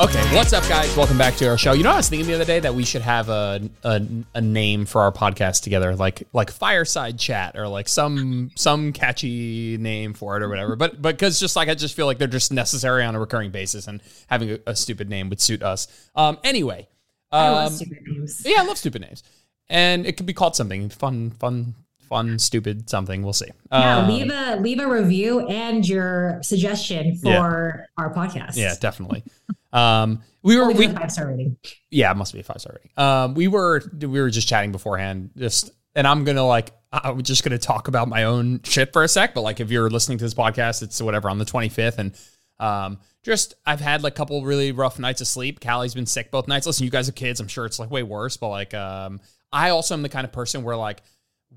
Okay, what's up, guys? Welcome back to our show. You know, I was thinking the other day that we should have a, a a name for our podcast together, like like fireside chat or like some some catchy name for it or whatever. But but because just like I just feel like they're just necessary on a recurring basis, and having a, a stupid name would suit us. Um, anyway, I um, love stupid names. yeah, I love stupid names, and it could be called something fun, fun, fun, stupid something. We'll see. Yeah, Um, leave a leave a review and your suggestion for our podcast. yeah, definitely. Um, we were we, a five star rating. Yeah, it must be a five star rating. Um, we were we were just chatting beforehand, just and I'm gonna like I'm just gonna talk about my own shit for a sec. But like, if you're listening to this podcast, it's whatever on the 25th, and um, just I've had like a couple really rough nights of sleep. Callie's been sick both nights. Listen, you guys are kids. I'm sure it's like way worse, but like, um, I also am the kind of person where like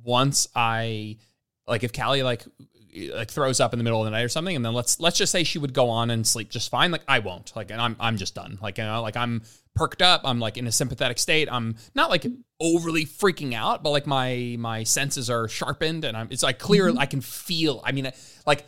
once I like if Callie like like throws up in the middle of the night or something, and then let's let's just say she would go on and sleep just fine. Like I won't. Like and I'm I'm just done. Like you know, like I'm perked up. I'm like in a sympathetic state. I'm not like overly freaking out, but like my my senses are sharpened, and I'm it's like clear. Mm-hmm. I can feel. I mean, like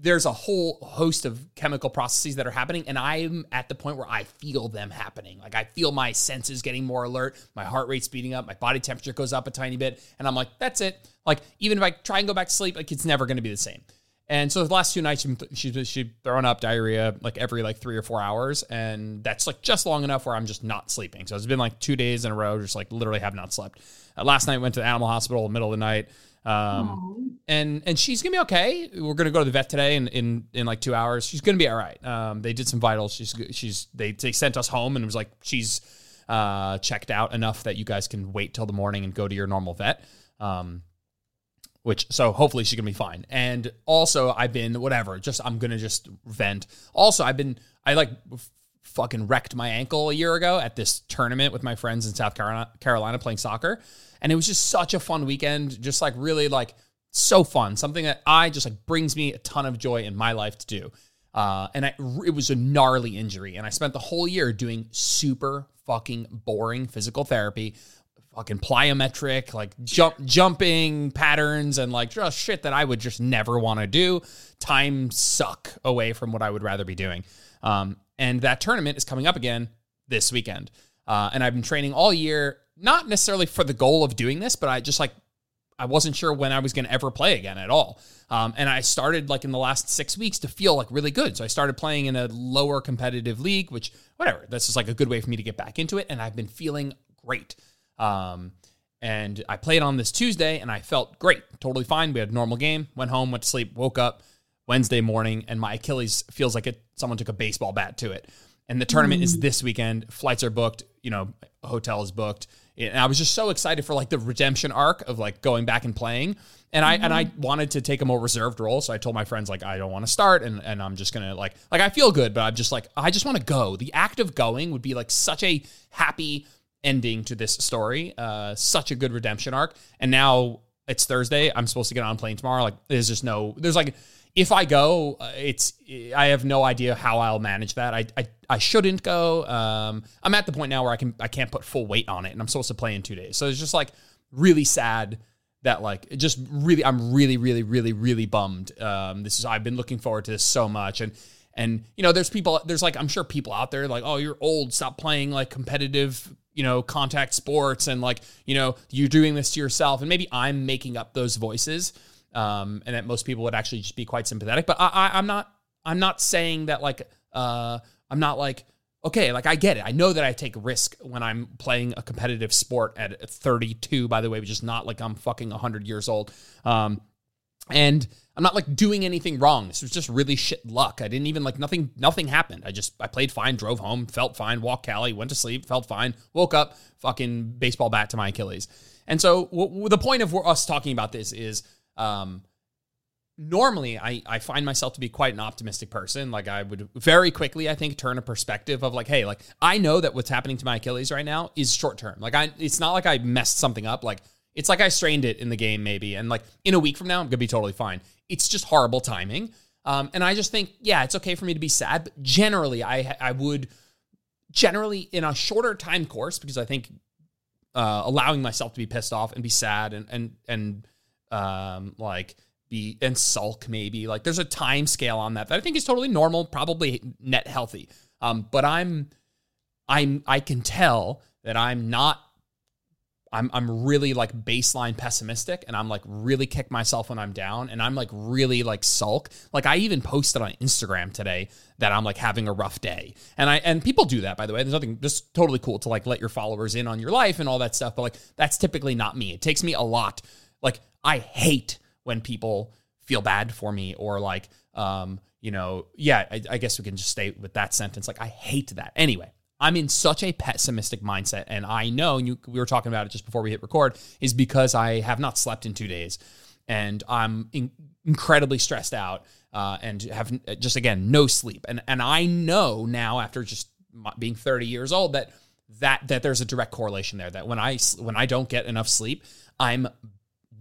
there's a whole host of chemical processes that are happening and i'm at the point where i feel them happening. Like i feel my senses getting more alert my heart rate speeding up my body temperature goes up a tiny bit and i'm like that's it. Like even if i try and go back to sleep like it's never going to be the same and so the last two nights she she she throwing up diarrhea like every like three or four hours and that's like just long enough where i'm just not sleeping so it's been like two days in a row just like literally have not slept uh, last night went to the animal hospital in the middle of the night um, and and she's gonna be okay. We're gonna go to the vet today in in, in like two hours. She's gonna be all right. Um, they did some vitals. She's she's they they sent us home and it was like she's uh checked out enough that you guys can wait till the morning and go to your normal vet. Um, which so hopefully she's gonna be fine. And also I've been whatever. Just I'm gonna just vent. Also I've been I like f- fucking wrecked my ankle a year ago at this tournament with my friends in South Carolina, Carolina playing soccer, and it was just such a fun weekend. Just like really like so fun. Something that I just like brings me a ton of joy in my life to do. Uh, and I, it was a gnarly injury, and I spent the whole year doing super fucking boring physical therapy, fucking plyometric, like jump jumping patterns, and like just shit that I would just never want to do. Time suck away from what I would rather be doing. Um, and that tournament is coming up again this weekend, uh, and I've been training all year, not necessarily for the goal of doing this, but I just like I wasn't sure when I was going to ever play again at all. Um, and I started like in the last six weeks to feel like really good. So I started playing in a lower competitive league, which whatever, this is like a good way for me to get back into it. And I've been feeling great. Um, and I played on this Tuesday and I felt great, totally fine. We had a normal game, went home, went to sleep, woke up Wednesday morning, and my Achilles feels like it. Someone took a baseball bat to it. And the tournament is this weekend. Flights are booked. You know, hotel is booked. And I was just so excited for like the redemption arc of like going back and playing. And I and I wanted to take a more reserved role. So I told my friends like I don't want to start and, and I'm just gonna like like I feel good, but I'm just like I just want to go. The act of going would be like such a happy ending to this story. Uh such a good redemption arc. And now it's Thursday. I'm supposed to get on plane tomorrow. Like there's just no there's like if I go, uh, it's I have no idea how I'll manage that. I I, I shouldn't go. Um, I'm at the point now where I can I can't put full weight on it, and I'm supposed to play in two days. So it's just like really sad that like it just really I'm really really really really bummed. Um, this is I've been looking forward to this so much, and and you know there's people there's like I'm sure people out there like oh you're old stop playing like competitive you know contact sports and like you know you're doing this to yourself, and maybe I'm making up those voices um, and that most people would actually just be quite sympathetic. But I, I, I'm not. I'm not saying that like. Uh, I'm not like. Okay, like I get it. I know that I take risk when I'm playing a competitive sport at 32. By the way, which is not like I'm fucking 100 years old. Um, and I'm not like doing anything wrong. This was just really shit luck. I didn't even like nothing. Nothing happened. I just I played fine, drove home, felt fine, walked Callie, went to sleep, felt fine, woke up, fucking baseball bat to my Achilles. And so w- w- the point of us talking about this is um, normally I, I find myself to be quite an optimistic person. Like I would very quickly, I think, turn a perspective of like, hey, like I know that what's happening to my Achilles right now is short term. Like I, it's not like I messed something up. Like it's like I strained it in the game maybe, and like in a week from now, I'm gonna be totally fine. It's just horrible timing. Um, and I just think, yeah, it's okay for me to be sad, but generally, I I would generally in a shorter time course because I think uh, allowing myself to be pissed off and be sad and and and um, like be and sulk maybe like there's a time scale on that that I think is totally normal, probably net healthy. Um, but I'm, I'm, I can tell that I'm not I'm I'm really like baseline pessimistic and I'm like really kick myself when I'm down and I'm like really like sulk. Like I even posted on Instagram today that I'm like having a rough day. And I and people do that by the way. There's nothing just totally cool to like let your followers in on your life and all that stuff, but like that's typically not me. It takes me a lot. Like I hate when people feel bad for me or like um you know, yeah, I, I guess we can just stay with that sentence. Like I hate that. Anyway, I'm in such a pessimistic mindset, and I know, and you, we were talking about it just before we hit record, is because I have not slept in two days, and I'm in, incredibly stressed out, uh, and have just again no sleep, and and I know now after just being 30 years old that that that there's a direct correlation there. That when I when I don't get enough sleep, I'm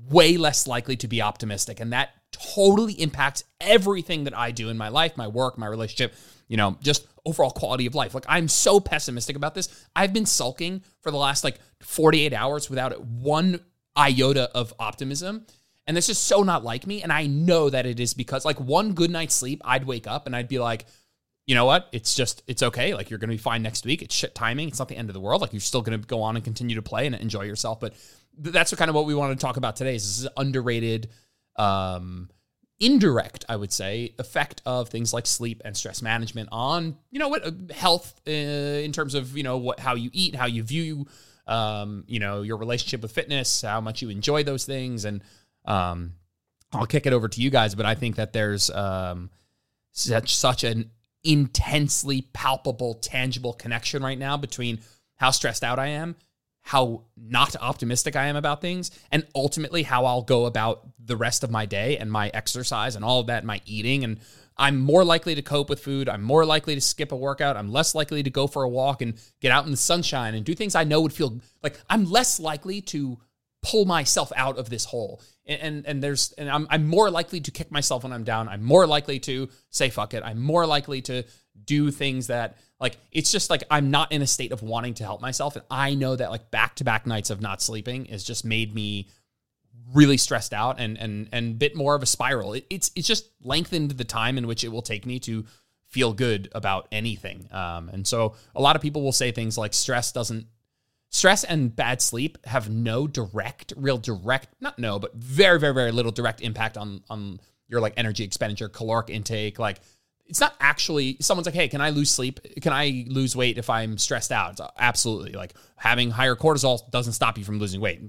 way less likely to be optimistic, and that totally impacts everything that I do in my life, my work, my relationship, you know, just overall quality of life. Like I'm so pessimistic about this. I've been sulking for the last like 48 hours without one iota of optimism. And this is so not like me. And I know that it is because like one good night's sleep, I'd wake up and I'd be like, you know what? It's just, it's okay. Like you're going to be fine next week. It's shit timing. It's not the end of the world. Like you're still going to go on and continue to play and enjoy yourself. But that's kind of what we want to talk about today is this is underrated, um, indirect, I would say, effect of things like sleep and stress management on, you know, what uh, health uh, in terms of, you know, what how you eat, how you view, um, you know, your relationship with fitness, how much you enjoy those things, and um, I'll kick it over to you guys. But I think that there's um, such such an intensely palpable, tangible connection right now between how stressed out I am how not optimistic I am about things, and ultimately how I'll go about the rest of my day and my exercise and all of that, my eating. And I'm more likely to cope with food. I'm more likely to skip a workout. I'm less likely to go for a walk and get out in the sunshine and do things I know would feel like I'm less likely to pull myself out of this hole. And and, and there's and I'm I'm more likely to kick myself when I'm down. I'm more likely to say fuck it. I'm more likely to do things that like it's just like I'm not in a state of wanting to help myself. And I know that like back to back nights of not sleeping has just made me really stressed out and and and bit more of a spiral. It, it's it's just lengthened the time in which it will take me to feel good about anything. Um, and so a lot of people will say things like stress doesn't stress and bad sleep have no direct, real direct, not no, but very, very, very little direct impact on on your like energy expenditure, caloric intake, like it's not actually someone's like, hey, can I lose sleep? Can I lose weight if I'm stressed out? It's absolutely like having higher cortisol doesn't stop you from losing weight.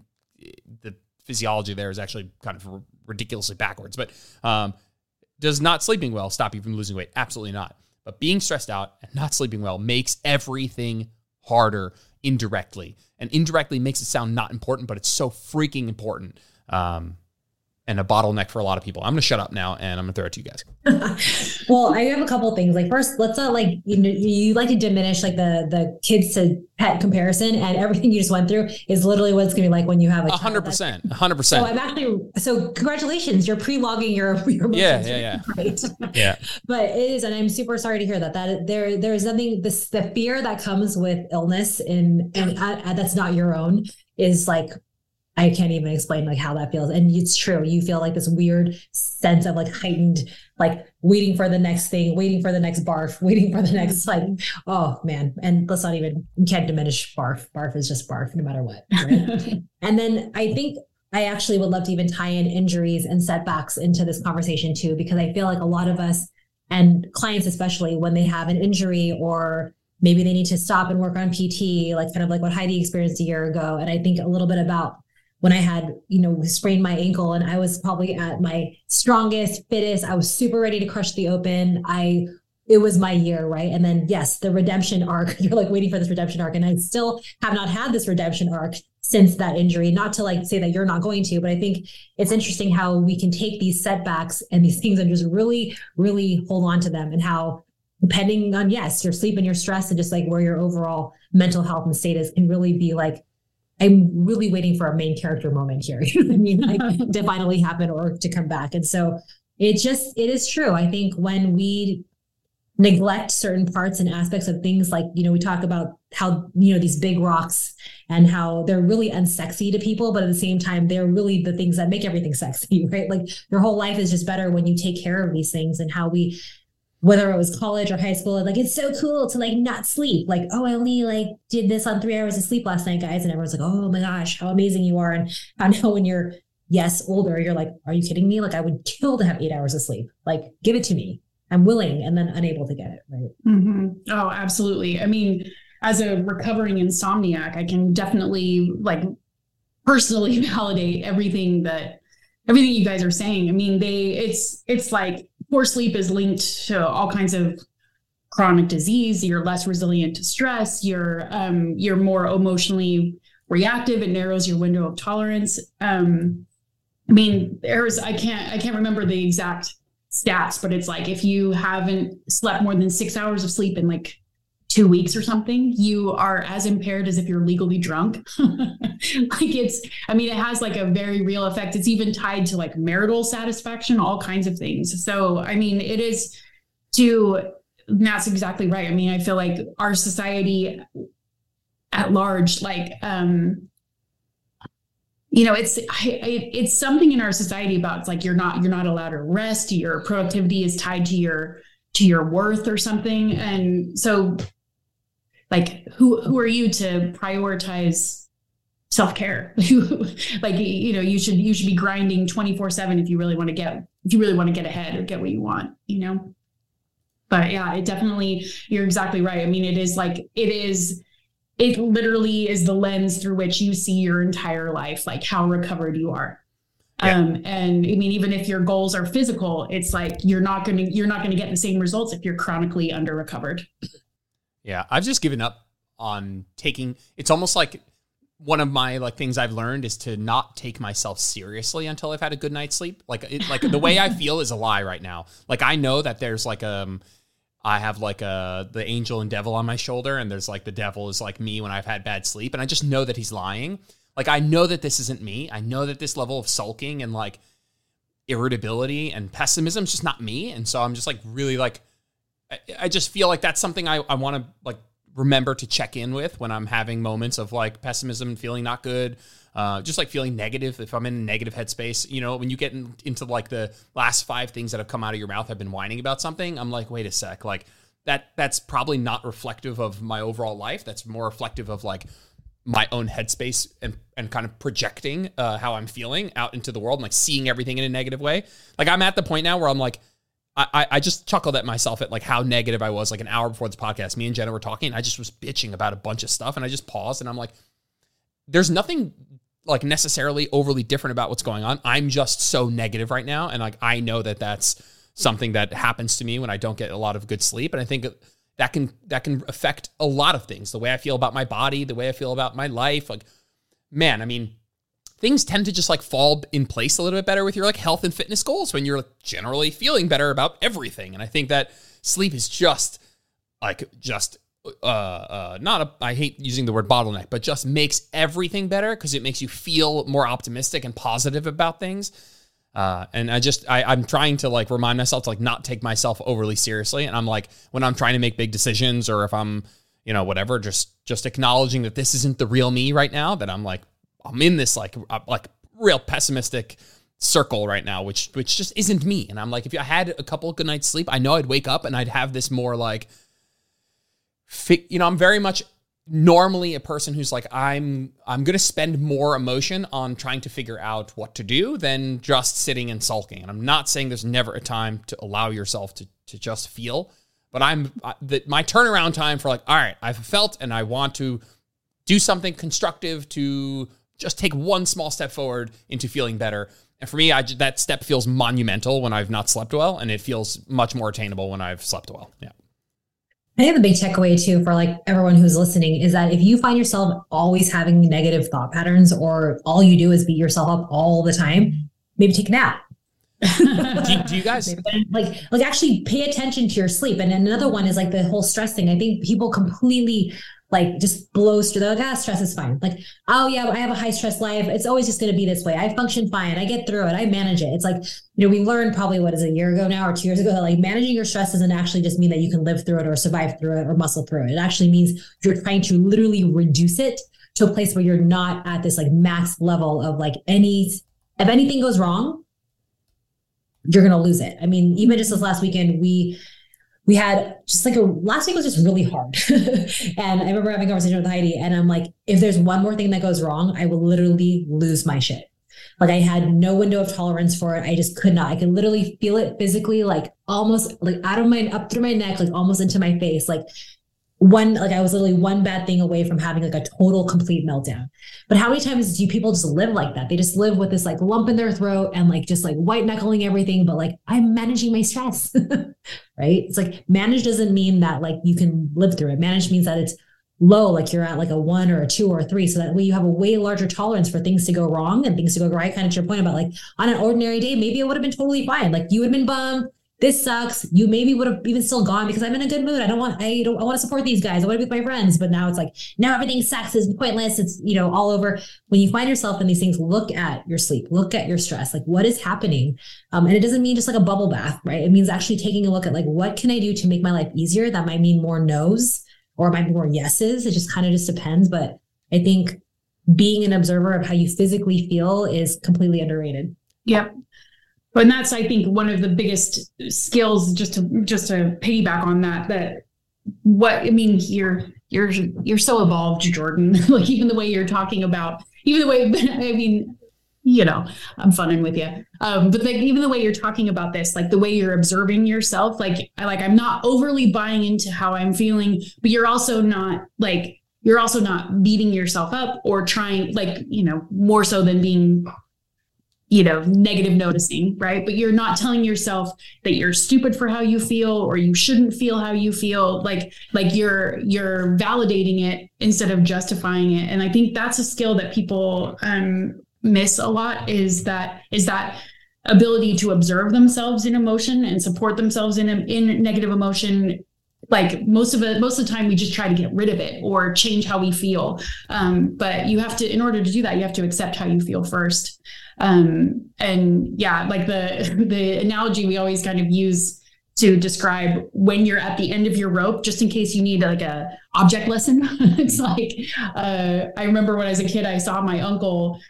The physiology there is actually kind of ridiculously backwards. But um, does not sleeping well stop you from losing weight? Absolutely not. But being stressed out and not sleeping well makes everything harder indirectly, and indirectly makes it sound not important, but it's so freaking important. Um, and a bottleneck for a lot of people. I'm going to shut up now and I'm going to throw it to you guys. well, I have a couple things. Like first, let's not like you know you like to diminish like the the kids to pet comparison and everything you just went through is literally what it's going to be like when you have a hundred percent, hundred percent. So I'm actually so congratulations, you're pre-logging your your yeah yeah yeah right yeah. But it is, and I'm super sorry to hear that that there there is nothing this the fear that comes with illness and and uh, that's not your own is like I can't even explain like how that feels. And it's true. You feel like this weird sense of like heightened, like waiting for the next thing, waiting for the next barf, waiting for the next like, oh man. And let's not even you can't diminish barf. Barf is just barf no matter what. Right? and then I think I actually would love to even tie in injuries and setbacks into this conversation too, because I feel like a lot of us and clients, especially when they have an injury or maybe they need to stop and work on PT, like kind of like what Heidi experienced a year ago. And I think a little bit about when I had, you know, sprained my ankle and I was probably at my strongest, fittest. I was super ready to crush the open. I it was my year, right? And then yes, the redemption arc. You're like waiting for this redemption arc. And I still have not had this redemption arc since that injury. Not to like say that you're not going to, but I think it's interesting how we can take these setbacks and these things and just really, really hold on to them and how depending on yes, your sleep and your stress and just like where your overall mental health and state is can really be like I'm really waiting for a main character moment here. You know I mean? Like to finally happen or to come back. And so it just, it is true. I think when we neglect certain parts and aspects of things like, you know, we talk about how, you know, these big rocks and how they're really unsexy to people, but at the same time, they're really the things that make everything sexy, right? Like your whole life is just better when you take care of these things and how we whether it was college or high school, like it's so cool to like not sleep. Like, oh, I only like did this on three hours of sleep last night, guys. And everyone's like, oh my gosh, how amazing you are. And I know when you're, yes, older, you're like, are you kidding me? Like, I would kill to have eight hours of sleep. Like, give it to me. I'm willing and then unable to get it. Right. Mm-hmm. Oh, absolutely. I mean, as a recovering insomniac, I can definitely like personally validate everything that everything you guys are saying. I mean, they it's it's like poor sleep is linked to all kinds of chronic disease. You're less resilient to stress. You're um, you're more emotionally reactive. It narrows your window of tolerance. Um, I mean, there's I can't I can't remember the exact stats, but it's like if you haven't slept more than six hours of sleep in like two weeks or something, you are as impaired as if you're legally drunk. like it's, I mean, it has like a very real effect. It's even tied to like marital satisfaction, all kinds of things. So, I mean, it is to, that's exactly right. I mean, I feel like our society at large, like, um, you know, it's I, it's something in our society about it's like you're not you're not allowed to rest. Your productivity is tied to your to your worth or something, and so like who who are you to prioritize self-care? Like you know you should you should be grinding 24 7 if you really want to get if you really want to get ahead or get what you want you know? But yeah it definitely you're exactly right. I mean it is like it is it literally is the lens through which you see your entire life like how recovered you are. Yeah. um and i mean even if your goals are physical it's like you're not going to you're not going to get the same results if you're chronically under recovered yeah, I've just given up on taking. It's almost like one of my like things I've learned is to not take myself seriously until I've had a good night's sleep. Like it, like the way I feel is a lie right now. Like I know that there's like um I have like a the angel and devil on my shoulder and there's like the devil is like me when I've had bad sleep and I just know that he's lying. Like I know that this isn't me. I know that this level of sulking and like irritability and pessimism is just not me and so I'm just like really like I, just feel like that's something I, I want to like remember to check in with when I'm having moments of like pessimism and feeling not good. Uh, just like feeling negative if I'm in a negative headspace. You know, when you get in, into like the last five things that have come out of your mouth have been whining about something, I'm like, wait a sec, like that that's probably not reflective of my overall life. That's more reflective of like my own headspace and and kind of projecting uh, how I'm feeling out into the world and like seeing everything in a negative way. Like I'm at the point now where I'm like I, I just chuckled at myself at like how negative I was like an hour before this podcast. Me and Jenna were talking. I just was bitching about a bunch of stuff and I just paused and I'm like, there's nothing like necessarily overly different about what's going on. I'm just so negative right now. And like, I know that that's something that happens to me when I don't get a lot of good sleep. And I think that can, that can affect a lot of things. The way I feel about my body, the way I feel about my life. Like, man, I mean, things tend to just like fall in place a little bit better with your like health and fitness goals when you're generally feeling better about everything. And I think that sleep is just like just uh uh not a I hate using the word bottleneck, but just makes everything better because it makes you feel more optimistic and positive about things. Uh, and I just I, I'm trying to like remind myself to like not take myself overly seriously. And I'm like when I'm trying to make big decisions or if I'm you know whatever, just just acknowledging that this isn't the real me right now. That I'm like I'm in this like uh, like real pessimistic circle right now, which which just isn't me. And I'm like, if I had a couple good nights sleep, I know I'd wake up and I'd have this more like, you know, I'm very much normally a person who's like, I'm I'm gonna spend more emotion on trying to figure out what to do than just sitting and sulking. And I'm not saying there's never a time to allow yourself to to just feel, but I'm that my turnaround time for like, all right, I've felt and I want to do something constructive to just take one small step forward into feeling better. And for me, I, that step feels monumental when I've not slept well, and it feels much more attainable when I've slept well. Yeah. I think the big takeaway too for like everyone who's listening is that if you find yourself always having negative thought patterns or all you do is beat yourself up all the time, maybe take a nap. do, do, you guys like like actually pay attention to your sleep? And another one is like the whole stress thing. I think people completely like just blows through. They're like, ah, stress is fine. Like, oh yeah, I have a high stress life. It's always just going to be this way. I function fine. I get through it. I manage it. It's like, you know, we learned probably what is it, a year ago now or two years ago that like managing your stress doesn't actually just mean that you can live through it or survive through it or muscle through it. It actually means you're trying to literally reduce it to a place where you're not at this like max level of like any, if anything goes wrong, you're going to lose it. I mean, even just this last weekend, we, we had just like a last week was just really hard. and I remember having a conversation with Heidi, and I'm like, if there's one more thing that goes wrong, I will literally lose my shit. Like I had no window of tolerance for it. I just could not. I could literally feel it physically, like almost like out of my up through my neck, like almost into my face. Like one like I was literally one bad thing away from having like a total complete meltdown. But how many times do people just live like that? They just live with this like lump in their throat and like just like white knuckling everything, but like I'm managing my stress. right? It's like manage doesn't mean that like you can live through it. Manage means that it's low, like you're at like a one or a two or a three. So that way you have a way larger tolerance for things to go wrong and things to go right. Kind of to your point about like on an ordinary day, maybe it would have been totally fine. Like you would have been bummed this sucks. You maybe would have even still gone because I'm in a good mood. I don't want, I don't, I want to support these guys. I want to be with my friends. But now it's like, now everything sucks. Is pointless. It's, you know, all over. When you find yourself in these things, look at your sleep, look at your stress. Like what is happening? Um, and it doesn't mean just like a bubble bath, right? It means actually taking a look at like, what can I do to make my life easier? That might mean more no's or might be more yeses. It just kind of just depends. But I think being an observer of how you physically feel is completely underrated. Yep and that's i think one of the biggest skills just to just to piggyback on that that what i mean you're you're you're so evolved jordan like even the way you're talking about even the way i mean you know i'm funning with you um, but like even the way you're talking about this like the way you're observing yourself like I, like i'm not overly buying into how i'm feeling but you're also not like you're also not beating yourself up or trying like you know more so than being you know negative noticing right? But you're not telling yourself that you're stupid for how you feel or you shouldn't feel how you feel. Like like you're you're validating it instead of justifying it. And i think that's a skill that people um miss a lot is that is that ability to observe themselves in emotion and support themselves in in negative emotion like most of it most of the time we just try to get rid of it or change how we feel. Um, but you have to in order to do that you have to accept how you feel first. Um, and yeah like the the analogy we always kind of use to describe when you're at the end of your rope just in case you need like a object lesson. It's like uh, i remember when i was a kid i saw my uncle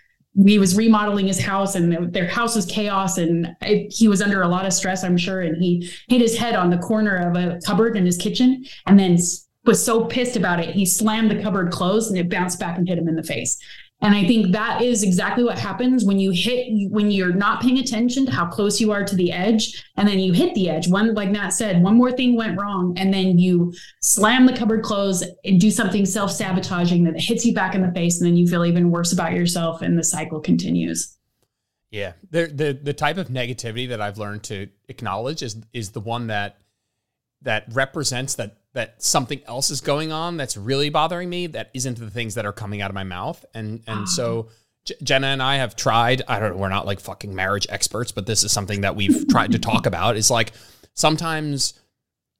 he was remodeling his house and their house was chaos and it, he was under a lot of stress i'm sure and he hit his head on the corner of a cupboard in his kitchen and then was so pissed about it he slammed the cupboard closed and it bounced back and hit him in the face and I think that is exactly what happens when you hit, when you're not paying attention to how close you are to the edge. And then you hit the edge. One, like Nat said, one more thing went wrong. And then you slam the cupboard closed and do something self sabotaging that hits you back in the face. And then you feel even worse about yourself. And the cycle continues. Yeah. The, the, the type of negativity that I've learned to acknowledge is, is the one that, that represents that that something else is going on that's really bothering me that isn't the things that are coming out of my mouth and and oh. so J- Jenna and I have tried I don't know we're not like fucking marriage experts but this is something that we've tried to talk about it's like sometimes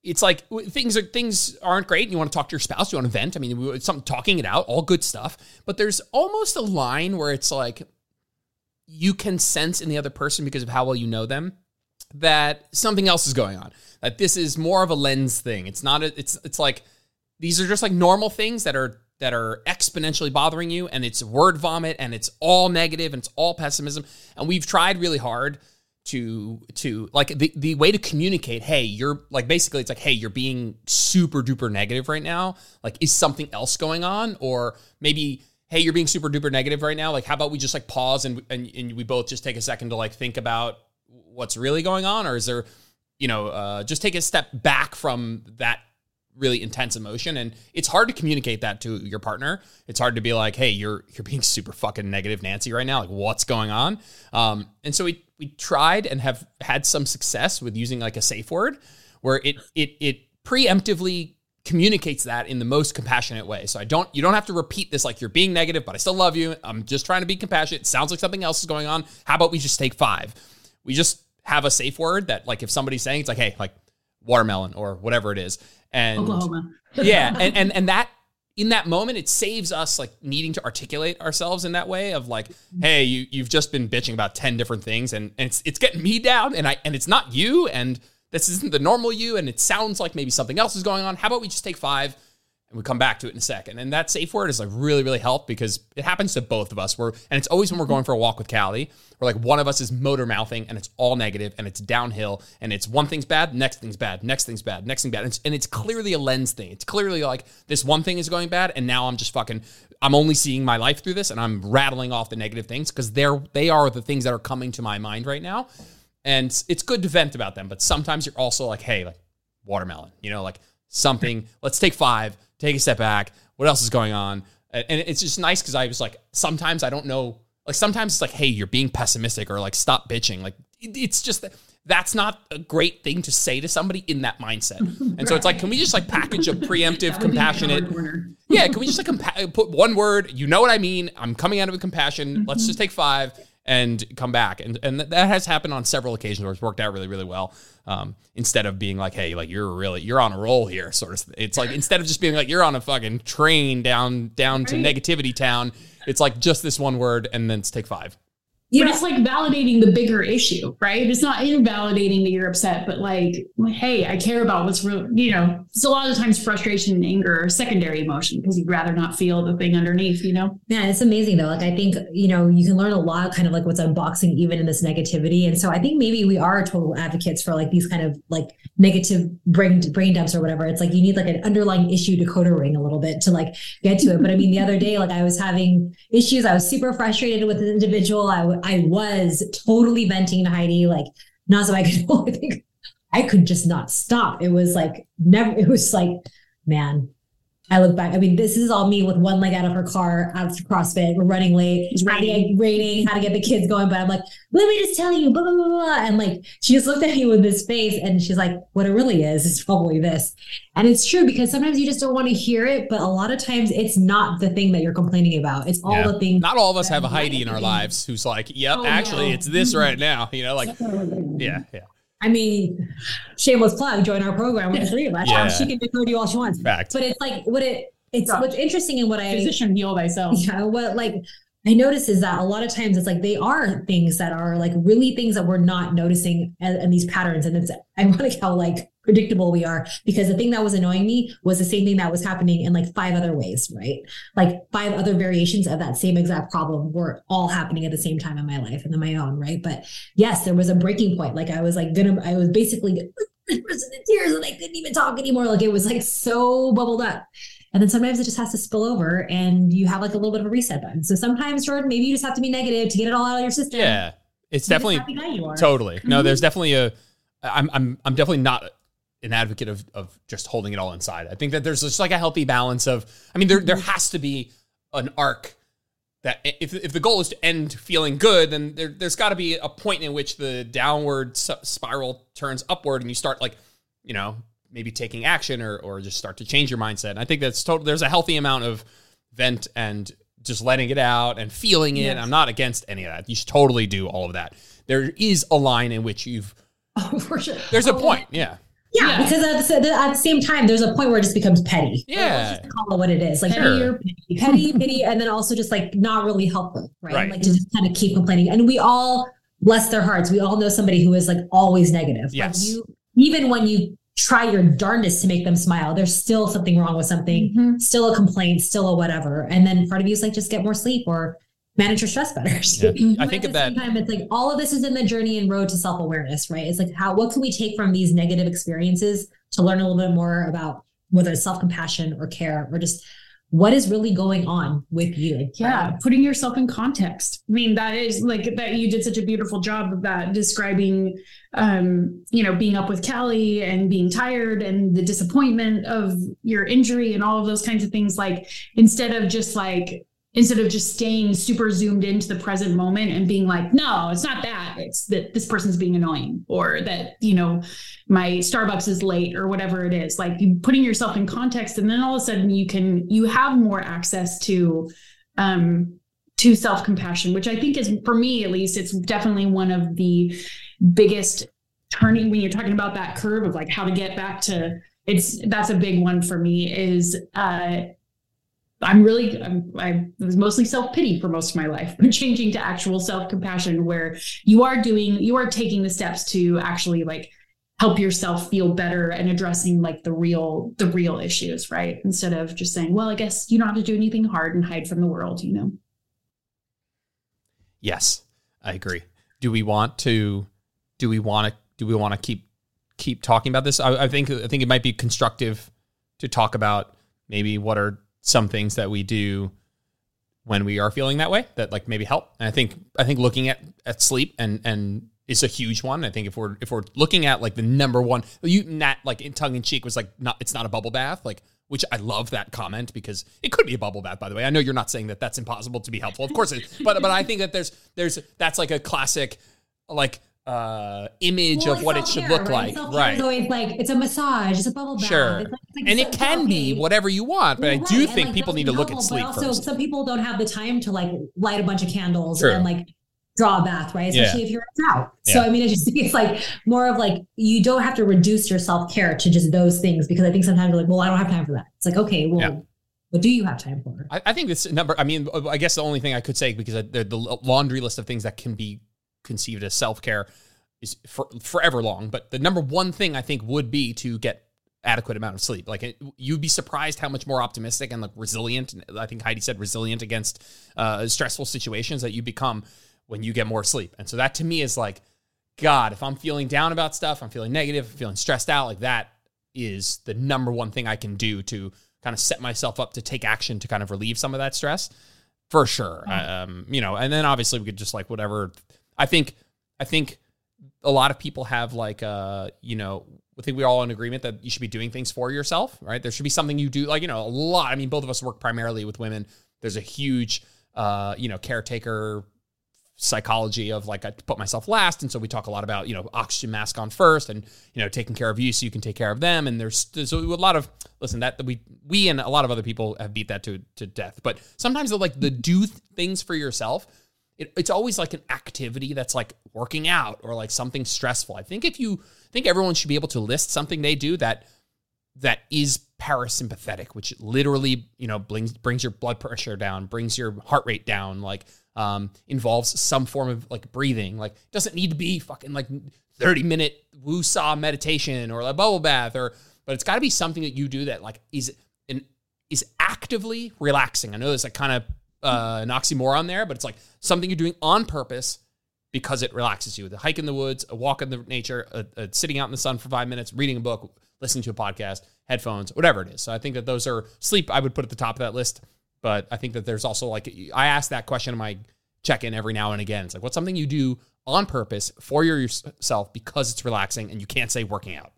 it's like things are things aren't great and you want to talk to your spouse you want to vent I mean it's something talking it out all good stuff but there's almost a line where it's like you can sense in the other person because of how well you know them that something else is going on. That this is more of a lens thing. It's not a, it's it's like these are just like normal things that are that are exponentially bothering you and it's word vomit and it's all negative and it's all pessimism. And we've tried really hard to to like the the way to communicate hey you're like basically it's like hey you're being super duper negative right now. Like is something else going on? Or maybe hey you're being super duper negative right now. Like how about we just like pause and and, and we both just take a second to like think about what's really going on, or is there, you know, uh, just take a step back from that really intense emotion. And it's hard to communicate that to your partner. It's hard to be like hey you're you're being super fucking negative nancy right now. Like what's going on? Um, and so we we tried and have had some success with using like a safe word where it it it preemptively communicates that in the most compassionate way. So i don't you don't have to repeat this like you're being negative but i still love you. I'm just trying to be compassionate. It sounds like something else is going on. How about we just take five? We just have a safe word that like if somebody's saying it's like hey like watermelon or whatever it is. And yeah and, and and that in that moment it saves us like needing to articulate ourselves in that way of like hey you you've just been bitching about 10 different things and, and it's it's getting me down and I and it's not you and this isn't the normal you and it sounds like maybe something else is going on. How about we just take five and we come back to it in a second. And that safe word is like really, really helped because it happens to both of us. We're and it's always when we're going for a walk with Callie, we're like one of us is motor mouthing and it's all negative and it's downhill and it's one thing's bad, next thing's bad, next thing's bad, next thing bad. And it's, and it's clearly a lens thing. It's clearly like this one thing is going bad and now I'm just fucking I'm only seeing my life through this and I'm rattling off the negative things because they're they are the things that are coming to my mind right now. And it's good to vent about them, but sometimes you're also like, hey, like watermelon, you know, like something, let's take five, take a step back. What else is going on? And it's just nice because I was like, sometimes I don't know. Like sometimes it's like, hey, you're being pessimistic or like stop bitching. Like it's just that that's not a great thing to say to somebody in that mindset. And right. so it's like, can we just like package a preemptive, compassionate? Yeah, can we just like compa- put one word? You know what I mean? I'm coming at it with compassion. Mm-hmm. Let's just take five and come back. And and that has happened on several occasions where it's worked out really really well. Um, instead of being like, hey, like you're really you're on a roll here, sort of. It's like instead of just being like you're on a fucking train down down to negativity town, it's like just this one word and then it's take five. Yeah. But it's like validating the bigger issue, right? It's not invalidating that you're upset, but like, hey, I care about what's real. You know, it's a lot of times frustration and anger are secondary emotion because you'd rather not feel the thing underneath, you know? Yeah, it's amazing though. Like, I think, you know, you can learn a lot kind of like what's unboxing even in this negativity. And so I think maybe we are total advocates for like these kind of like negative brain brain dumps or whatever. It's like you need like an underlying issue decoder ring a little bit to like get to it. But I mean, the other day, like I was having issues. I was super frustrated with an individual. I I was totally venting to Heidi, like not so I could. I think I could just not stop. It was like never. It was like, man, I look back. I mean, this is all me with one leg out of her car, out of CrossFit. We're running late. It's raining. raining. How to get the kids going? But I'm like, let me just tell you, blah blah blah blah. And like, she just looked at me with this face, and she's like, what it really is is probably this. And it's true because sometimes you just don't want to hear it, but a lot of times it's not the thing that you're complaining about. It's all yeah. the things. Not all of us have a Heidi in our lives who's like, yep, oh, actually, no. it's this right now. You know, like, yeah, yeah. I mean, shameless plug, join our program with the three of us. Yeah. She can decode you all she wants. Fact. But it's like what it it's Gosh. what's interesting in what I physician heal thyself. Yeah, what like I notice is that a lot of times it's like they are things that are like really things that we're not noticing and, these patterns. And it's ironic how like predictable we are because the thing that was annoying me was the same thing that was happening in like five other ways, right? Like five other variations of that same exact problem were all happening at the same time in my life and in my own, right? But yes, there was a breaking point. Like I was like gonna, I was basically in tears and I couldn't even talk anymore. Like it was like so bubbled up. And then sometimes it just has to spill over and you have like a little bit of a reset button. So sometimes, Jordan, maybe you just have to be negative to get it all out of your system. Yeah. It's definitely totally. No, mm-hmm. there's definitely a I'm I'm I'm definitely not an advocate of of just holding it all inside. I think that there's just like a healthy balance of. I mean, there there mm-hmm. has to be an arc that if if the goal is to end feeling good, then there there's got to be a point in which the downward spiral turns upward, and you start like you know maybe taking action or or just start to change your mindset. And I think that's total. There's a healthy amount of vent and just letting it out and feeling it. Yes. I'm not against any of that. You should totally do all of that. There is a line in which you've. Oh, for sure. There's a oh, point. Yeah. Yeah, yeah, because at the, at the, same time, there's a point where it just becomes petty. Yeah, just call it what it is, like sure. petty, petty, petty, and then also just like not really helpful, right? right. Like to just kind of keep complaining. And we all bless their hearts. We all know somebody who is like always negative. Yes. Like you, even when you try your darndest to make them smile, there's still something wrong with something, mm-hmm. still a complaint, still a whatever. And then part of you is like, just get more sleep or manage your stress better. Yeah. I think at that time, it's like all of this is in the journey and road to self awareness, right? It's like how what can we take from these negative experiences to learn a little bit more about whether it's self compassion or care or just what is really going on with you yeah putting yourself in context i mean that is like that you did such a beautiful job of that describing um you know being up with callie and being tired and the disappointment of your injury and all of those kinds of things like instead of just like instead of just staying super zoomed into the present moment and being like, no, it's not that. It's that this person's being annoying or that, you know, my Starbucks is late or whatever it is. Like putting yourself in context and then all of a sudden you can you have more access to um to self-compassion, which I think is for me at least, it's definitely one of the biggest turning when you're talking about that curve of like how to get back to it's that's a big one for me is uh I'm really, I'm, I was mostly self pity for most of my life, but changing to actual self compassion where you are doing, you are taking the steps to actually like help yourself feel better and addressing like the real the real issues right? Instead of just saying well i guess you don't have to do anything hard and hide from the world you know? Yes i agree. Do we want to do we want to do we want to keep keep talking about this I, I think i think it might be constructive to talk about maybe what are some things that we do when we are feeling that way that like maybe help and i think i think looking at at sleep and and is a huge one. I think if we're if we're looking at like the number one, you Nat like in tongue in cheek was like not it's not a bubble bath like which I love that comment because it could be a bubble bath. By the way, I know you're not saying that that's impossible to be helpful. Of course, it, but but I think that there's there's that's like a classic like uh image well, of what it should look right? like. Right. So it's always like it's a massage, it's a bubble bath. Sure. It's like, it's like and it can be whatever you want, but I do and think like, people need to look at sleep but also, first. Some people don't have the time to like light a bunch of candles True. and like draw a bath, right? Especially yeah. if you're in drought. Yeah. So I mean, it's just think it's like more of like you don't have to reduce your self care to just those things because I think sometimes you're like, well, I don't have time for that. It's like okay, well. Yeah. What do you have time for? I, I, think this number. I mean, I guess the only thing I could say because the, the laundry list of things that can be conceived as self care is for, forever long. But the number one thing I think would be to get adequate amount of sleep. Like it, you'd be surprised how much more optimistic and like resilient. I think Heidi said resilient against uh, stressful situations that you become when you get more sleep. And so that to me is like, God, if I'm feeling down about stuff, I'm feeling negative, I'm feeling stressed out, like that is the number one thing I can do to kind of set myself up to take action to kind of relieve some of that stress for sure. Mm-hmm. Um, you know, and then obviously we could just like whatever. I think, I think a lot of people have like, uh, you know, I think we're all in agreement that you should be doing things for yourself, right? There should be something you do, like, you know, a lot. I mean, both of us work primarily with women. There's a huge, uh, you know, caretaker psychology of like I put myself last, and so we talk a lot about you know oxygen mask on first, and you know taking care of you so you can take care of them. And there's there's a lot of listen that we we and a lot of other people have beat that to to death. But sometimes the like the do things for yourself. It, it's always like an activity that's like working out or like something stressful. I think if you I think everyone should be able to list something they do that that is parasympathetic, which literally, you know, brings brings your blood pressure down, brings your heart rate down, like um, involves some form of like breathing. Like doesn't need to be fucking like 30 minute woo saw meditation or a bubble bath or but it's got to be something that you do that like is an is actively relaxing. I know there's like kind of uh, an oxymoron there, but it's like something you're doing on purpose because it relaxes you. The hike in the woods, a walk in the nature, a, a sitting out in the sun for five minutes, reading a book, listening to a podcast, headphones, whatever it is. So I think that those are sleep. I would put at the top of that list. But I think that there's also like I ask that question in my check in every now and again. It's like what's something you do on purpose for yourself because it's relaxing and you can't say working out.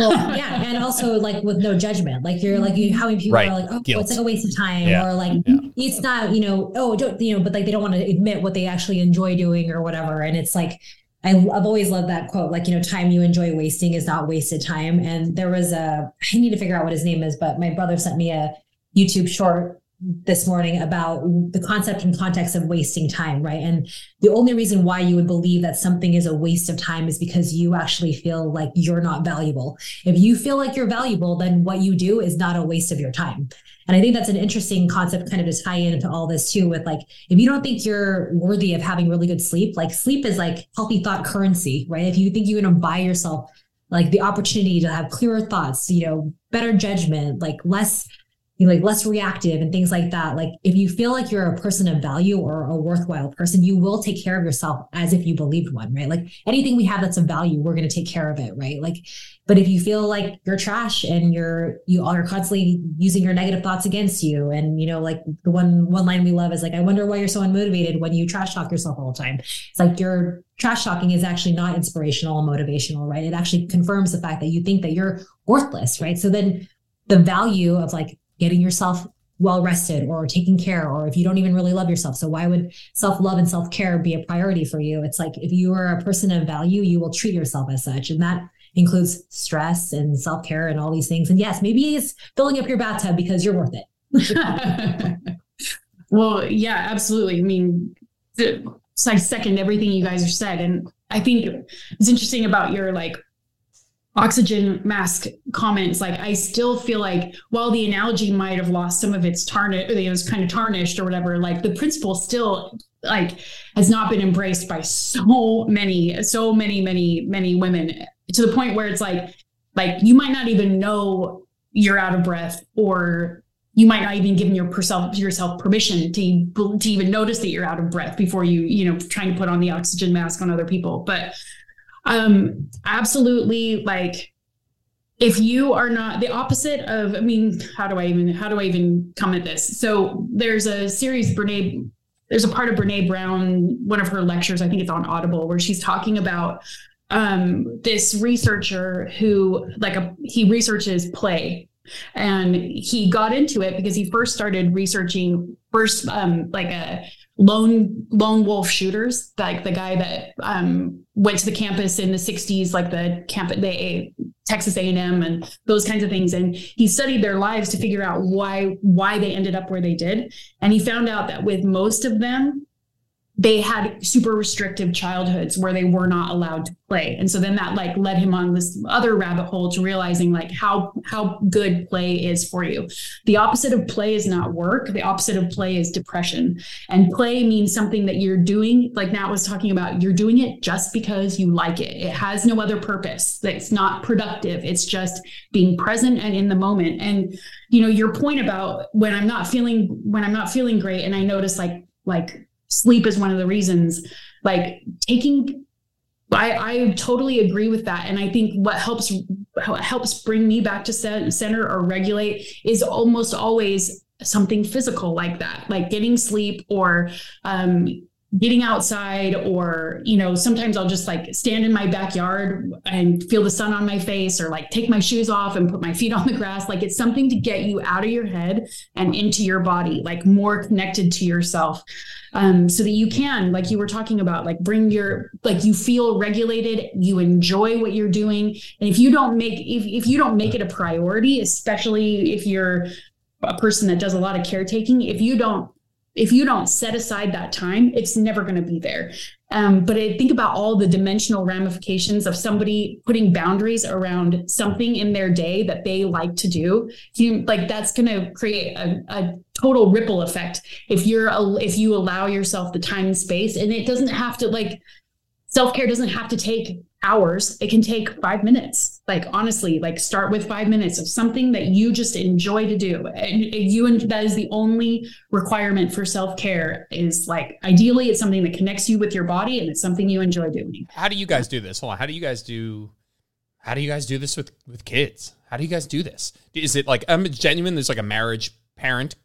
Well, yeah, and also like with no judgment. Like you're like you, how many people right. are like, oh, Guilt. it's like a waste of time, yeah. or like yeah. it's not, you know, oh, don't you know, but like they don't want to admit what they actually enjoy doing or whatever. And it's like I, have always loved that quote, like, you know, time you enjoy wasting is not wasted time. And there was a, I need to figure out what his name is, but my brother sent me a YouTube short this morning about the concept and context of wasting time, right? And the only reason why you would believe that something is a waste of time is because you actually feel like you're not valuable. If you feel like you're valuable, then what you do is not a waste of your time. And I think that's an interesting concept kind of to tie into all this too with like if you don't think you're worthy of having really good sleep, like sleep is like healthy thought currency, right? If you think you're going to buy yourself like the opportunity to have clearer thoughts, you know, better judgment, like less like less reactive and things like that. Like if you feel like you're a person of value or a worthwhile person, you will take care of yourself as if you believed one, right? Like anything we have that's of value, we're going to take care of it, right? Like, but if you feel like you're trash and you're you are constantly using your negative thoughts against you, and you know, like the one one line we love is like, I wonder why you're so unmotivated when you trash talk yourself all the time. It's like your trash talking is actually not inspirational and motivational, right? It actually confirms the fact that you think that you're worthless, right? So then the value of like getting yourself well rested or taking care or if you don't even really love yourself. So why would self-love and self-care be a priority for you? It's like if you are a person of value you will treat yourself as such. And that includes stress and self-care and all these things. And yes maybe it's filling up your bathtub because you're worth it. Well yeah absolutely. I mean so I second everything you guys have said. And i think it's interesting about your like oxygen mask comments like i still feel like while the analogy might have lost some of its tarnish it was kind of tarnished or whatever like the principle still like has not been embraced by so many so many many many women to the point where it's like like you might not even know you're out of breath or you might not even give yourself yourself permission to to even notice that you're out of breath before you you know trying to put on the oxygen mask on other people. But um absolutely like if you are not the opposite of i mean how do i even how do i even come at this? So there's a series brene there's a part of brene brown one of her lectures i think it's on audible where she's talking about um, this researcher who like a he researches play. And he got into it because he first started researching first um, like a lone lone wolf shooters like the guy that um, went to the campus in the 60s like the camp the texas a&m and those kinds of things. And he studied their lives to figure out why why they ended up where they did. And he found out that with most of them they had super restrictive childhoods where they were not allowed to play. And so then that like led him on this other rabbit hole to realizing like how how good play is for you. The opposite of play is not work. The opposite of play is depression. And play means something that you're doing like nat was talking about you're doing it just because you like it. It has no other purpose. It's not productive. It's just being present and in the moment. And you know your point about when i'm not feeling when i'm not feeling great and i notice like like sleep is one of the reasons like taking I, I totally agree with that. And I think what helps helps bring me back to center or regulate is almost always something physical like that, like getting sleep or um, getting outside or you know sometimes i'll just like stand in my backyard and feel the sun on my face or like take my shoes off and put my feet on the grass. Like it's something to get you out of your head and into your body like more connected to yourself um, so that you can like you were talking about like bring your like you feel regulated you enjoy what you're doing. And if you don't make if, if you don't make it a priority especially if you're a person that does a lot of caretaking if you don't if you don't set aside that time, it's never going to be there. Um, but I think about all the dimensional ramifications of somebody putting boundaries around something in their day that they like to do. You like that's going to create a, a, total ripple effect if you're if you allow yourself the time and space, and it doesn't have to like self care doesn't have to take hours. It can take five minutes. Like honestly, like start with five minutes of something that you just enjoy to do. And you and that is the only requirement for self-care is like ideally it's something that connects you with your body and it's something you enjoy doing. How do you guys do this? Hold on. How do you guys do how do you guys do this with with kids? How do you guys do this? Is it like I'm genuine there's like a marriage parent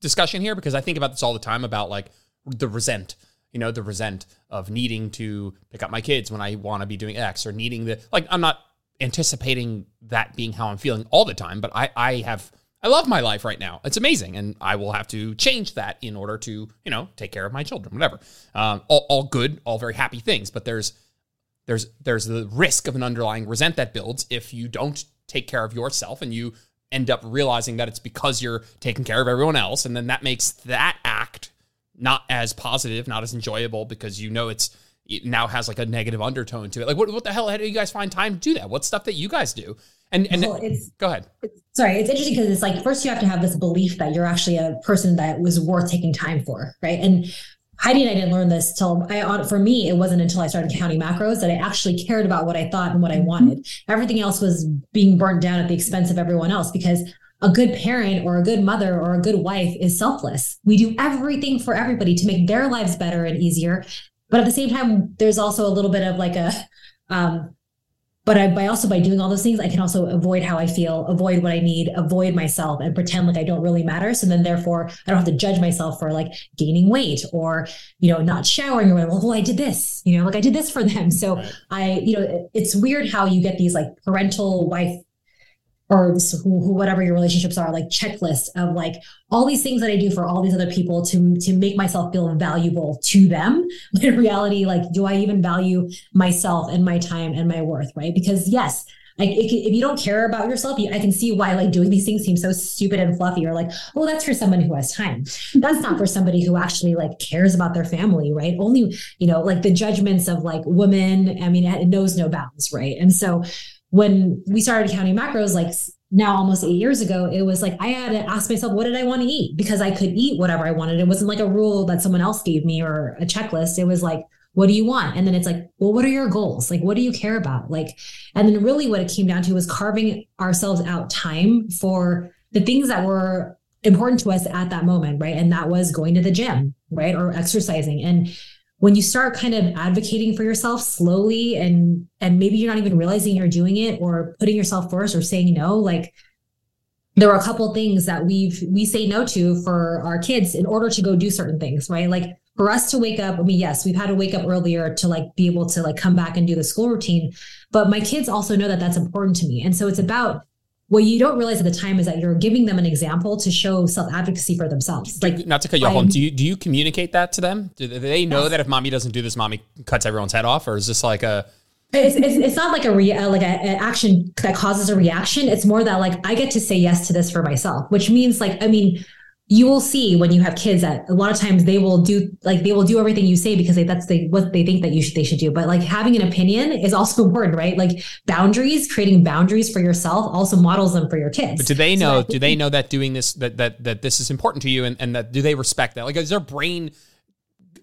discussion here because I think about this all the time about like the resent you know, the resent of needing to pick up my kids when I want to be doing X or needing the like I'm not anticipating that being how I'm feeling all the time, but I I have I love my life right now. It's amazing, and I will have to change that in order to you know take care of my children, whatever. Um, all, all good, all very happy things, but there's there's there's the risk of an underlying resent that builds if you don't take care of yourself and you end up realizing that it's because you're taking care of everyone else, and then that makes that act not as positive, not as enjoyable because you know it's it now has like a negative undertone to it. Like what what the hell how do you guys find time to do that? What's stuff that you guys do? And and well, it's, go ahead. It's, sorry, it's interesting because it's like first you have to have this belief that you're actually a person that was worth taking time for, right? And Heidi and I didn't learn this till I for me it wasn't until I started counting macros that I actually cared about what I thought and what I mm-hmm. wanted. Everything else was being burnt down at the expense of everyone else because a good parent or a good mother or a good wife is selfless. We do everything for everybody to make their lives better and easier. But at the same time, there's also a little bit of like a, um, but I, by also by doing all those things, I can also avoid how I feel, avoid what I need, avoid myself, and pretend like I don't really matter. So then, therefore, I don't have to judge myself for like gaining weight or you know not showering or whatever. Well, I did this, you know, like I did this for them. So right. I, you know, it's weird how you get these like parental wife or this, who, whatever your relationships are like checklist of like all these things that i do for all these other people to to make myself feel valuable to them. But in reality like do i even value myself and my time and my worth right? Because yes like if you don't care about yourself i can see why like doing these things seems so stupid and fluffy or like oh that's for someone who has time. That's not for somebody who actually like cares about their family right? Only you know like the judgments of like women i mean it knows no bounds right? And so when we started counting macros, like now almost eight years ago, it was like I had to ask myself, what did I want to eat? Because I could eat whatever I wanted. It wasn't like a rule that someone else gave me or a checklist. It was like, what do you want? And then it's like, well, what are your goals? Like, what do you care about? Like, and then really what it came down to was carving ourselves out time for the things that were important to us at that moment, right? And that was going to the gym, right? Or exercising. And when you start kind of advocating for yourself slowly and and maybe you're not even realizing you're doing it or putting yourself first or saying no, like there are a couple things that we've we say no to for our kids in order to go do certain things, right? Like for us to wake up, I mean, yes, we've had to wake up earlier to like be able to like come back and do the school routine, but my kids also know that that's important to me. And so it's about what you don't realize at the time is that you're giving them an example to show self advocacy for themselves. Like, not to cut you off, do you do you communicate that to them? Do they know yes. that if mommy doesn't do this, mommy cuts everyone's head off, or is this like a it's, it's, it's not like a rea- uh, like a, an action that causes a reaction. It's more that like I get to say yes to this for myself, which means like I mean you will see when you have kids that a lot of times they will do like they will do everything you say because they, that's they, what they think that you should they should do. But like having an opinion is also important, right? Like boundaries, creating boundaries for yourself also models them for your kids. But do they know? So do they know that doing this that that that this is important to you and and that do they respect that? Like is their brain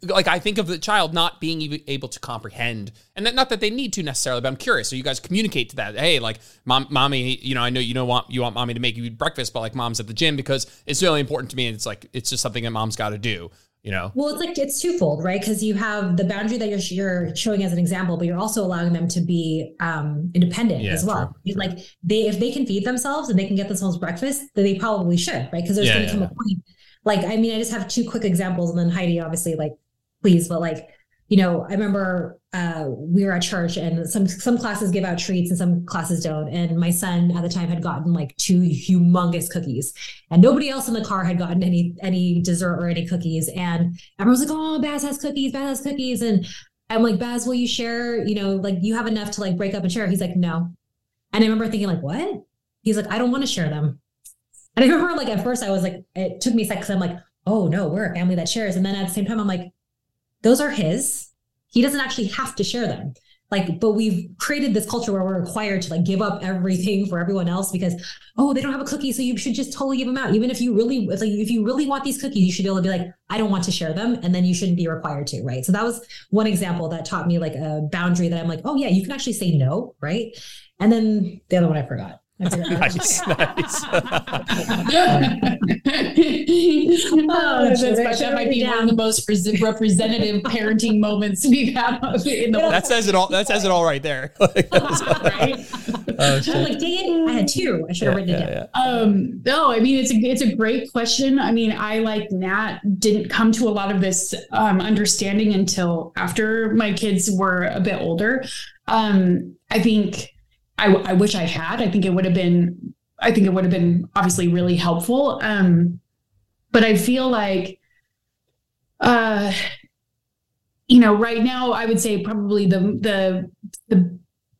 like I think of the child not being able to comprehend, and that, not that they need to necessarily, but I'm curious. So you guys communicate to that. Hey, like, mom, mommy, you know, I know you don't want you want mommy to make you breakfast, but like, mom's at the gym because it's really important to me, and it's like it's just something that mom's got to do. You know. Well, it's like it's twofold, right? Because you have the boundary that you're you're showing as an example, but you're also allowing them to be um, independent yeah, as well. True. Like they, if they can feed themselves and they can get themselves breakfast, then they probably should, right? Because there's yeah, going to yeah. come a point like i mean i just have two quick examples and then heidi obviously like please, but like, you know, I remember uh, we were at church and some some classes give out treats and some classes don't. And my son at the time had gotten like two humongous cookies, and nobody else in the car had gotten any any dessert or any cookies. And everyone's like, "Oh, Baz has cookies. Baz has cookies." And I'm like, "Baz, will you share? You know, like you have enough to like break up and share." He's like, "No." And I remember thinking, like, "What?" He's like, "I don't want to share them." And I remember, like, at first I was like, it took me a second because I'm like, "Oh no, we're a family that shares." And then at the same time, I'm like those are his. He doesn't actually have to share them. Like, but we've created this culture where we're required to like give up everything for everyone else because, oh, they don't have a cookie. So you should just totally give them out. Even if you really, if, like, if you really want these cookies, you should be able to be like, I don't want to share them. And then you shouldn't be required to. Right. So that was one example that taught me like a boundary that I'm like, oh, yeah, you can actually say no. Right. And then the other one I forgot nice, nice. oh, that might be one of the most representative parenting moments we've had in the world. That says it all. That says it all right there. right? Oh, like, dang it, I had two. I should have yeah, written it down. Yeah, Um, no, I mean it's a it's a great question. I mean, I like Nat didn't come to a lot of this um, understanding until after my kids were a bit older. Um, I think I, I wish I had. I think it would have been, I think it would have been obviously really helpful. Um, but I feel like, uh, you know, right now I would say probably the the the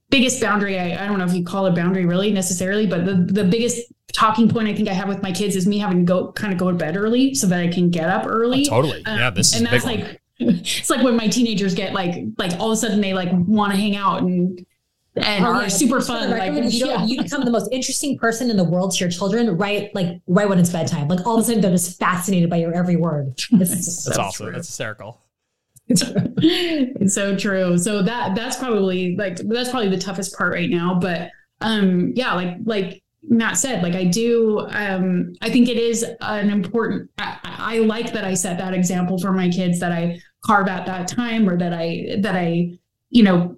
biggest boundary. I, I don't know if you call it boundary really necessarily, but the the biggest talking point I think I have with my kids is me having to go kind of go to bed early so that I can get up early. Oh, totally. Um, yeah, this and is that's like. One. It's like when my teenagers get like like all of a sudden they like want to hang out and and oh, are yeah, super fun. Like you, yeah. you become the most interesting person in the world to your children, right? Like right when it's bedtime. Like all of a sudden they're just fascinated by your every word. That's so awesome. True. That's hysterical. it's so true. So that that's probably like that's probably the toughest part right now. But um yeah, like like Nat said, like I do um I think it is an important I, I like that I set that example for my kids that I carve out that time or that I that I you know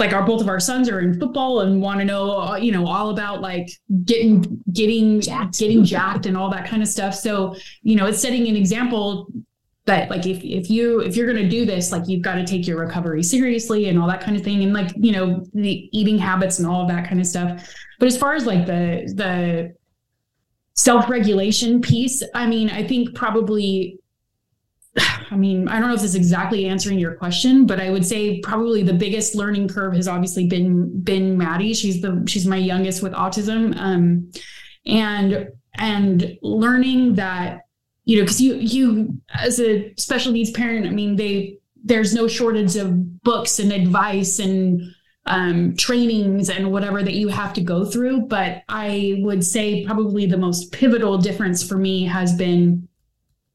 like our both of our sons are in football and want to know uh, you know all about like getting getting jacked. getting jacked and all that kind of stuff so you know it's setting an example that like if if you if you're going to do this like you've got to take your recovery seriously and all that kind of thing and like you know the eating habits and all of that kind of stuff but as far as like the the self-regulation piece i mean i think probably I mean, I don't know if this is exactly answering your question, but I would say probably the biggest learning curve has obviously been been Maddie. She's the she's my youngest with autism, um, and and learning that you know because you you as a special needs parent, I mean, they there's no shortage of books and advice and um, trainings and whatever that you have to go through. But I would say probably the most pivotal difference for me has been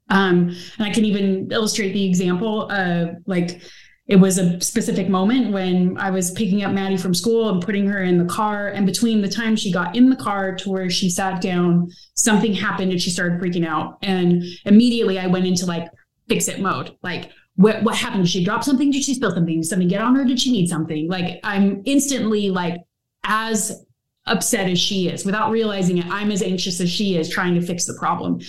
um, and I can even illustrate the example of like it was a specific moment when I was picking up Maddie from school and putting her in the car. And between the time she got in the car to where she sat down, something happened and she started freaking out. And immediately I went into like fix it mode. Like, what, what happened? Did she drop something? Did she spill something? Did something get on her? Did she need something? Like, I'm instantly like as upset as she is without realizing it i'm as anxious as she is trying to fix the problem.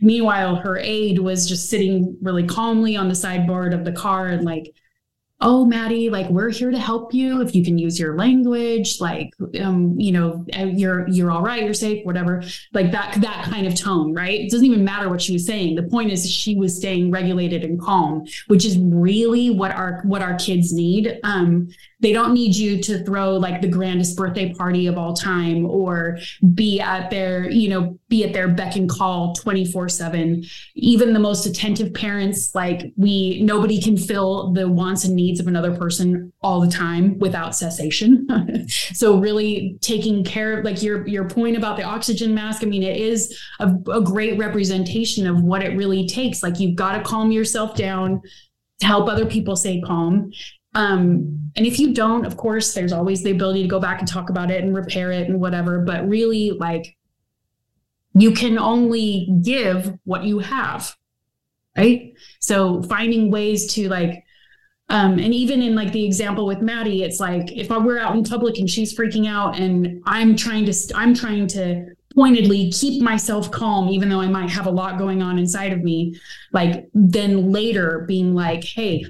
Meanwhile her aide was just sitting really calmly on the sideboard of the car and like oh maddie like we're here to help you if you can use your language like um you know uh, you're you're all right you're safe whatever like that that kind of tone right? It doesn't even matter what she was saying. The point is she was staying regulated and calm which is really what our what our kids need. Um they don't need you to throw like the grandest birthday party of all time or be at their you know be at their beck and call 24 7 even the most attentive parents like we nobody can fill the wants and needs of another person all the time without cessation. So really taking care of like your your point about the oxygen mask i mean it is a, a great representation of what it really takes. Like you've got to calm yourself down to help other people stay calm. Um, and if you don't, of course, there's always the ability to go back and talk about it and repair it and whatever. But really, like, you can only give what you have. Right. So finding ways to like, um, and even in like the example with Maddie, it's like if I were out in public and she's freaking out and I'm trying to, I'm trying to pointedly keep myself calm, even though I might have a lot going on inside of me, like then later being like, hey,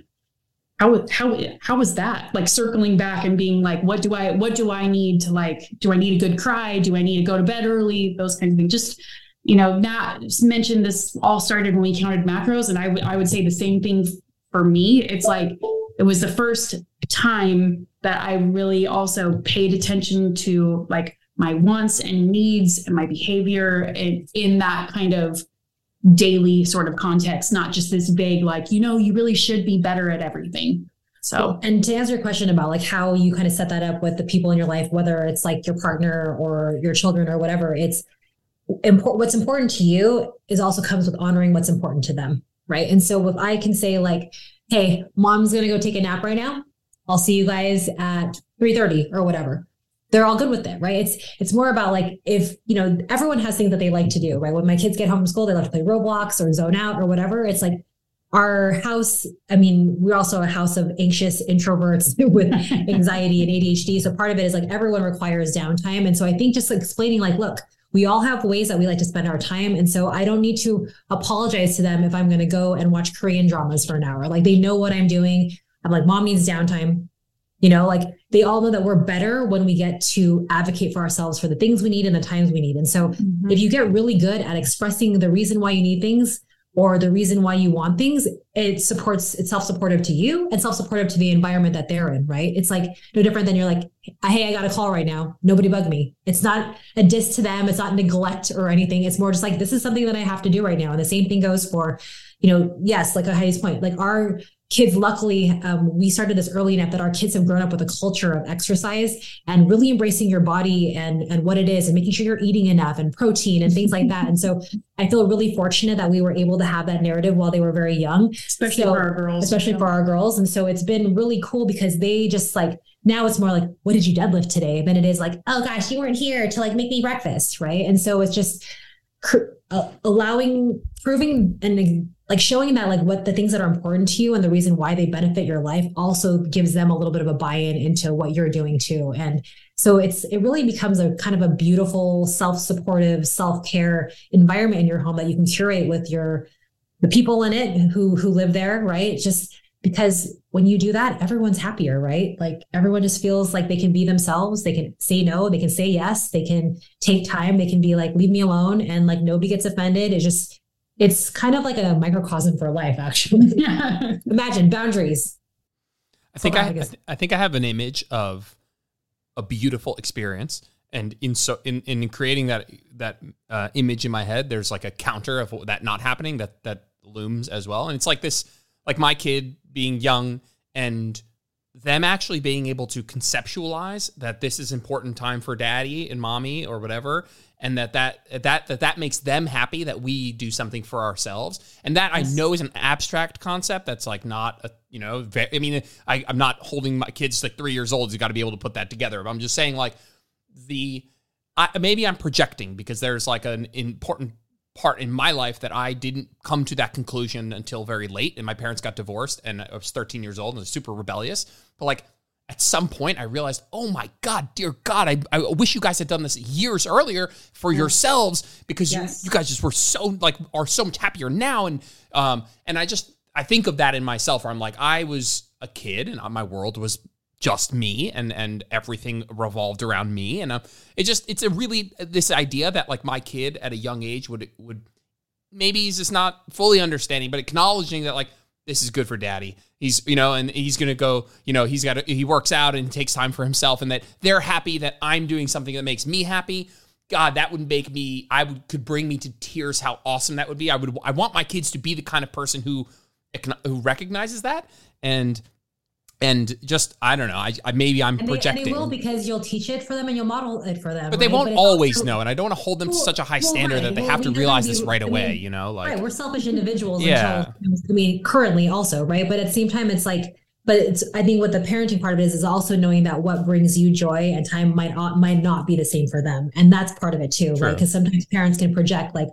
how how how was that? Like circling back and being like what do i what do i need to like do i need a good cry? Do i need to go to bed early? Those kinds of things. Just you know not mentioned this all started when we counted macros. And I, w- I would say the same thing for me. It's like it was the first time that i really also paid attention to like my wants and needs and my behavior in that kind of daily sort of context, not just this vague, like, you know, you really should be better at everything. So, and to answer your question about like how you kind of set that up with the people in your life, whether it's like your partner or your children or whatever, it's important. What's important to you is also comes with honoring what's important to them. Right. And so if I can say like, Hey, mom's going to go take a nap right now. I'll see you guys at 3 30 or whatever they're all good with it, right? It's it's more about like if you know everyone has things that they like to do, right? When my kids get home from school, they like to play Roblox or zone out or whatever. It's like our house. I mean, we're also a house of anxious introverts with anxiety and ADHD. So part of it is like everyone requires downtime, and so I think just explaining like, look, we all have ways that we like to spend our time. And so I don't need to apologize to them if I'm going to go and watch Korean dramas for an hour. Like they know what I'm doing. I'm like, mom needs downtime. You know, like they all know that we're better when we get to advocate for ourselves for the things we need and the times we need. And so mm-hmm. if you get really good at expressing the reason why you need things or the reason why you want things, it supports, it's self-supportive to you and self-supportive to the environment that they're in, right? It's like no different than you're like, hey, I got a call right now. Nobody bug me. It's not a diss to them. It's not neglect or anything. It's more just like, this is something that I have to do right now. And the same thing goes for, you know, yes, like a Heidi's point, like our kids luckily um, we started this early enough that our kids have grown up with a culture of exercise and really embracing your body and and what it is and making sure you're eating enough and protein and things like that. And so i feel really fortunate that we were able to have that narrative while they were very young. Especially so, for our girls especially for our girls. And so it's been really cool because they just like now it's more like what did you deadlift today? than it is like oh gosh you weren't here to like make me breakfast right? And so it's just uh, allowing proving and like showing that like what the things that are important to you and the reason why they benefit your life also gives them a little bit of a buy-in into what you're doing too. And so it's it really becomes a kind of a beautiful self-supportive self-care environment in your home that you can curate with your the people in it who who live there right? Just because when you do that everyone's happier right? Like everyone just feels like they can be themselves. They can say no they can say yes they can take time they can be like leave me alone and like nobody gets offended. It's just it's kind of like a microcosm for life, actually. Imagine boundaries. I think I, I, I think I have an image of a beautiful experience, and in so in in creating that that uh, image in my head, there's like a counter of that not happening that that looms as well, and it's like this, like my kid being young and them actually being able to conceptualize that this is important time for daddy and mommy or whatever and that that that that that makes them happy that we do something for ourselves and that yes. i know is an abstract concept that's like not a You know, ve- I mean, I, I'm not holding my kids like three years old. You got to be able to put that together. But I'm just saying, like, the I, maybe I'm projecting because there's like an important part in my life that I didn't come to that conclusion until very late. And my parents got divorced, and I was 13 years old and was super rebellious. But like at some point, I realized, oh my God, dear God, I, I wish you guys had done this years earlier for yourselves because Yes. you, you guys just were so like are so much happier now. And um and I just I think of that in myself where I'm like I was a kid and my world was just me and and everything revolved around me. And uh, it just it's a really this idea that like my kid at a young age would would maybe he's just not fully understanding but acknowledging that like this is good for daddy. He's you know and he's gonna go you know he's got he works out and takes time for himself and that they're happy that i'm doing something that makes me happy. God that would make me i would could bring me to tears how awesome that would be. I would i want my kids to be the kind of person who who recognizes that. And and just i don't know i, I maybe i'm And they, and projecting they will because you'll teach it for them and you'll model it for them. but they right? won't it's always also- know and i don't want to hold them to such a high well, standard that they Well, have to realize that this right I mean, away you know like right, we're selfish individuals. Yeah. Until, I mean, currently also, right? But at the same time, it's like, but it's. I think what the parenting part of it is is also knowing that what brings you joy and time might not might not be the same for them, and that's part of it too, True. right? Because sometimes parents can project like.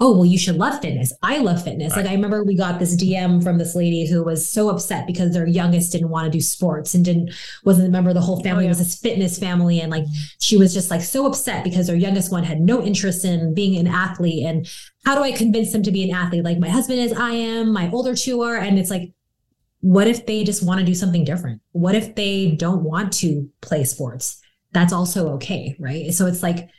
Oh well, you should love fitness. I love fitness. Right. Like I remember we got this DM from this lady who was so upset because their youngest didn't want to do sports and didn't wasn't a member of the whole family. Oh, yeah. It was this fitness family, and like she was just like so upset because their youngest one had no interest in being an athlete and how do I convince them to be an athlete? Like my husband is, I am, my older two are. And it's like, what if they just want to do something different? What if they don't want to play sports? That's also okay. Right. So it's like,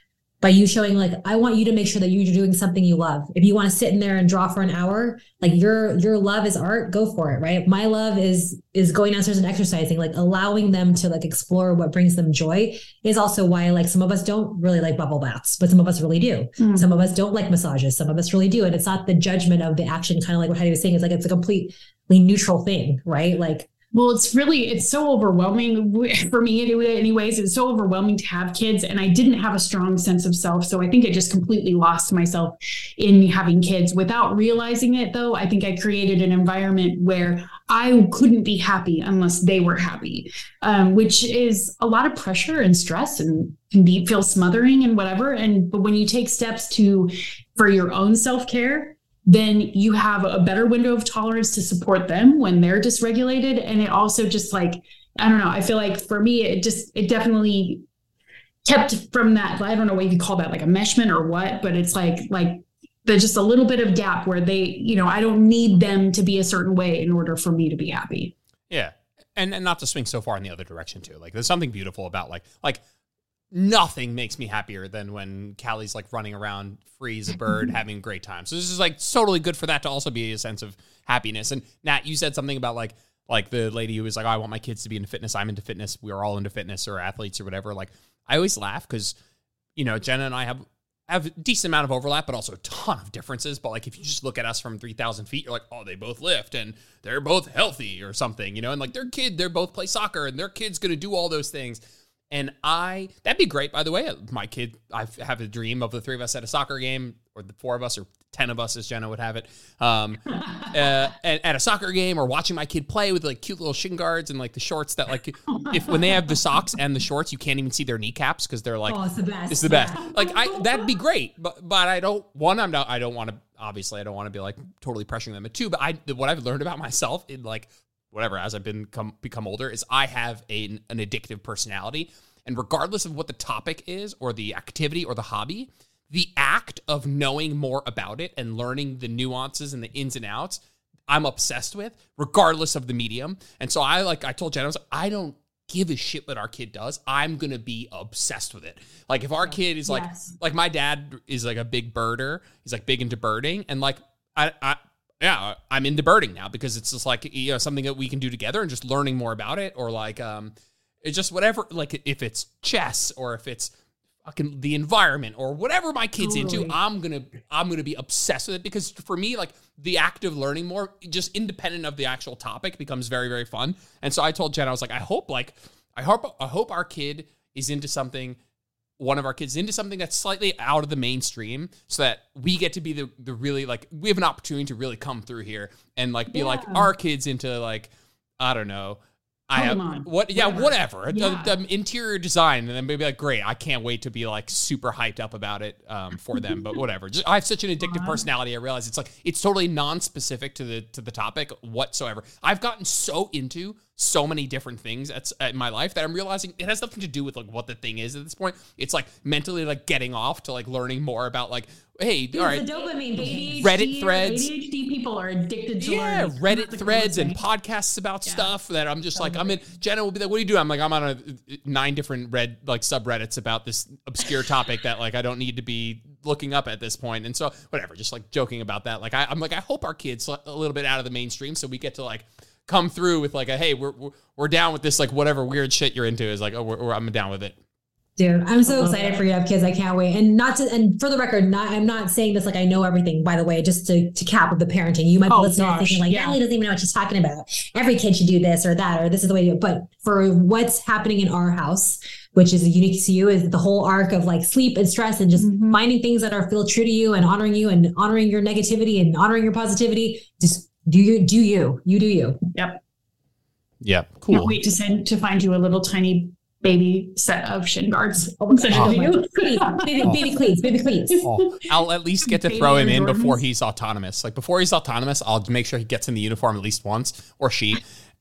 by you showing like i want you to make sure that you're doing something you love. If you want to sit in there and draw for an hour like your your love is art go for it right? My love is is going downstairs and exercising like allowing them to like explore what brings them joy is also why like some of us don't really like bubble baths but some of us really do. Mm. some of us don't like massages. Some of us really do and it's not the judgment of the action kind of like what Heidi was saying it's like it's a completely neutral thing right? Like Well, it's really it's so overwhelming for me anyway. Anyways, it's so overwhelming to have kids, and I didn't have a strong sense of self, so I think I just completely lost myself in having kids without realizing it. Though I think I created an environment where I couldn't be happy unless they were happy, um, which is a lot of pressure and stress, and can be feel smothering and whatever. And but when you take steps to for your own self care then you have a better window of tolerance to support them when they're dysregulated and it also just like i don't know i feel like for me it just it definitely kept from that i don't know what you call that like enmeshment or what but it's like like there's just a little bit of gap where they you know i don't need them to be a certain way in order for me to be happy Yeah. And and not to swing so far in the other direction too. Like there's something beautiful about like like nothing makes me happier than when Callie's like running around free as a bird having a great time. So this is like totally good for that to also be a sense of happiness. And Nat, you said something about like like the lady who was like, oh, I want my kids to be into fitness. I'm into fitness. We are all into fitness or athletes or whatever. Like I always laugh because you know Jenna and I have have a decent amount of overlap, but also a ton of differences. But like if you just look at us from three thousand feet, you're like, oh, they both lift and they're both healthy or something, you know. And like their kid, they're both play soccer and their kid's gonna do all those things. And I that'd be great, by the way. My kid, I have a dream of the three of us at a soccer game, or the four of us, or ten of us, as Jenna would have it, um, uh, at, at a soccer game, or watching my kid play with like cute little shin guards and like the shorts that like if when they have the socks and the shorts, you can't even see their kneecaps because they're like oh it's the best it's the best. Like I, that'd be great, but but I don't. One, I'm not. I don't want to. Obviously, I don't want to be like totally pressuring them. And two, but I, what I've learned about myself in like whatever as I've been come become older is I have a, an addictive personality, and regardless of what the topic is or the activity or the hobby, the act of knowing more about it and learning the nuances and the ins and outs. I'm obsessed with, regardless of the medium. And so I like I told Jenna, I was like, I don't give a shit what our kid does. I'm gonna be obsessed with it. Like if our kid is like Yes. like my dad is like a big birder. He's like big into birding. And like I I yeah, I'm into birding now because it's just like you know something that we can do together and just learning more about it or like um it's just whatever like if it's chess or if it's fucking the environment or whatever my kid's into i'm gonna i'm gonna be obsessed with it because for me like the act of learning more just independent of the actual topic becomes very very fun. And so i told jen i was like i hope like i hope i hope our kid is into something one of our kids into something that's slightly out of the mainstream so that we get to be the, the really like we have an opportunity to really come through here and like be like our kids into like I don't know. I have what? Yeah, whatever. whatever. The- Yeah. The, interior design, and then maybe like, great. I can't wait to be like super hyped up about it um, for them. But whatever. Just, I have such an addictive personality. I realize it's like it's totally non-specific to the to the topic whatsoever. I've gotten so into so many different things at, at my life that I'm realizing it has nothing to do with like what the thing is at this point. It's like mentally like getting off to like learning more about like, hey, all right, the dopamine, baby. Reddit threads. ADHD people are addicted to yeah, learning. Reddit threads and podcasts about Yeah. stuff that I'm just like I'm in. Jenna will be like, "What do you do?" I'm like, "I'm on a nine different red like subreddits about this obscure topic that like I don't need to be looking up at this point." And so whatever, just like joking about that. Like I, I'm like, I hope our kids a little bit out of the mainstream so we get to like come through with like a hey, we're we're, we're down with this like whatever weird shit you're into is like oh we're, we're, I'm down with it. Dude, I'm so excited for you to have kids. I can't wait. And not to, and for the record, not, I'm not saying this like I know everything, by the way, just to, to cap with the parenting. You might be Oh, listening gosh, thinking like, yeah. Natalie doesn't even know what she's talking about. Every kid should do this or that, or this is the way to do it. But for what's happening in our house, which is unique to you, is the whole arc of like sleep and stress and just Mhm. finding things that are feel true to you and honoring you and honoring your negativity and honoring your positivity. Just do you, do you, you do you. Yep yeah, cool Can't wait to send to find you a little tiny baby set of shin guards. Oh, Oh to my you. baby, baby cleats, baby cleats. Oh, I'll at least get to Baby throw him Air in before he's autonomous. Like before he's autonomous, I'll make sure he gets in the uniform at least once, or she.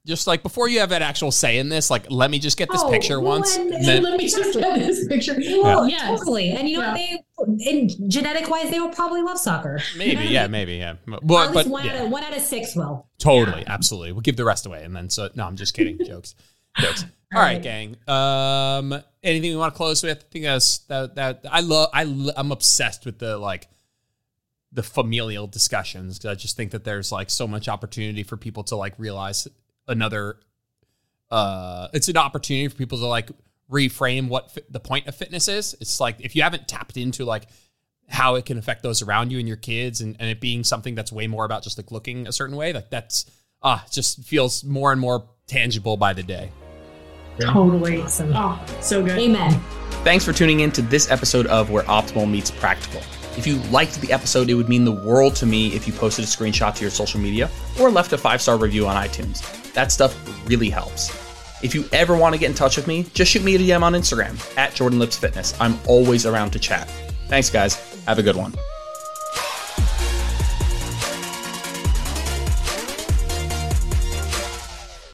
Just like before you have an actual say in this, like let me just get this Oh, picture well, once. and- and then- Let me just get this picture. Well, Yes. totally. And you know what? They, in genetic wise, they will probably love soccer. maybe, yeah, maybe, yeah. But, Or but, least one, yeah, out of, one out of six will. totally, absolutely. We'll give the rest away, and then so no, I'm just kidding. Jokes, jokes. All right, right. gang. Um, anything we want to close with? I think that's that. That I love. I lo- I'm obsessed with the like the familial discussions because I just think that there's like so much opportunity for people to like realize another. Uh, it's an opportunity for people to like reframe what fi- the point of fitness is. It's like if you haven't tapped into like how it can affect those around you and your kids, and, and it being something that's way more about just like looking a certain way, like that's ah, it just feels more and more tangible by the day. Totally. Awesome. Oh, so good. Amen. Thanks for tuning in to this episode of Where Optimal Meets Practical. If you liked the episode, it would mean the world to me if you posted a screenshot to your social media or left a five star review on iTunes. That stuff really helps. If you ever want to get in touch with me, just shoot me a DM on Instagram at Jordan Lips Fitness. I'm always around to chat. Thanks, guys. Have a good one.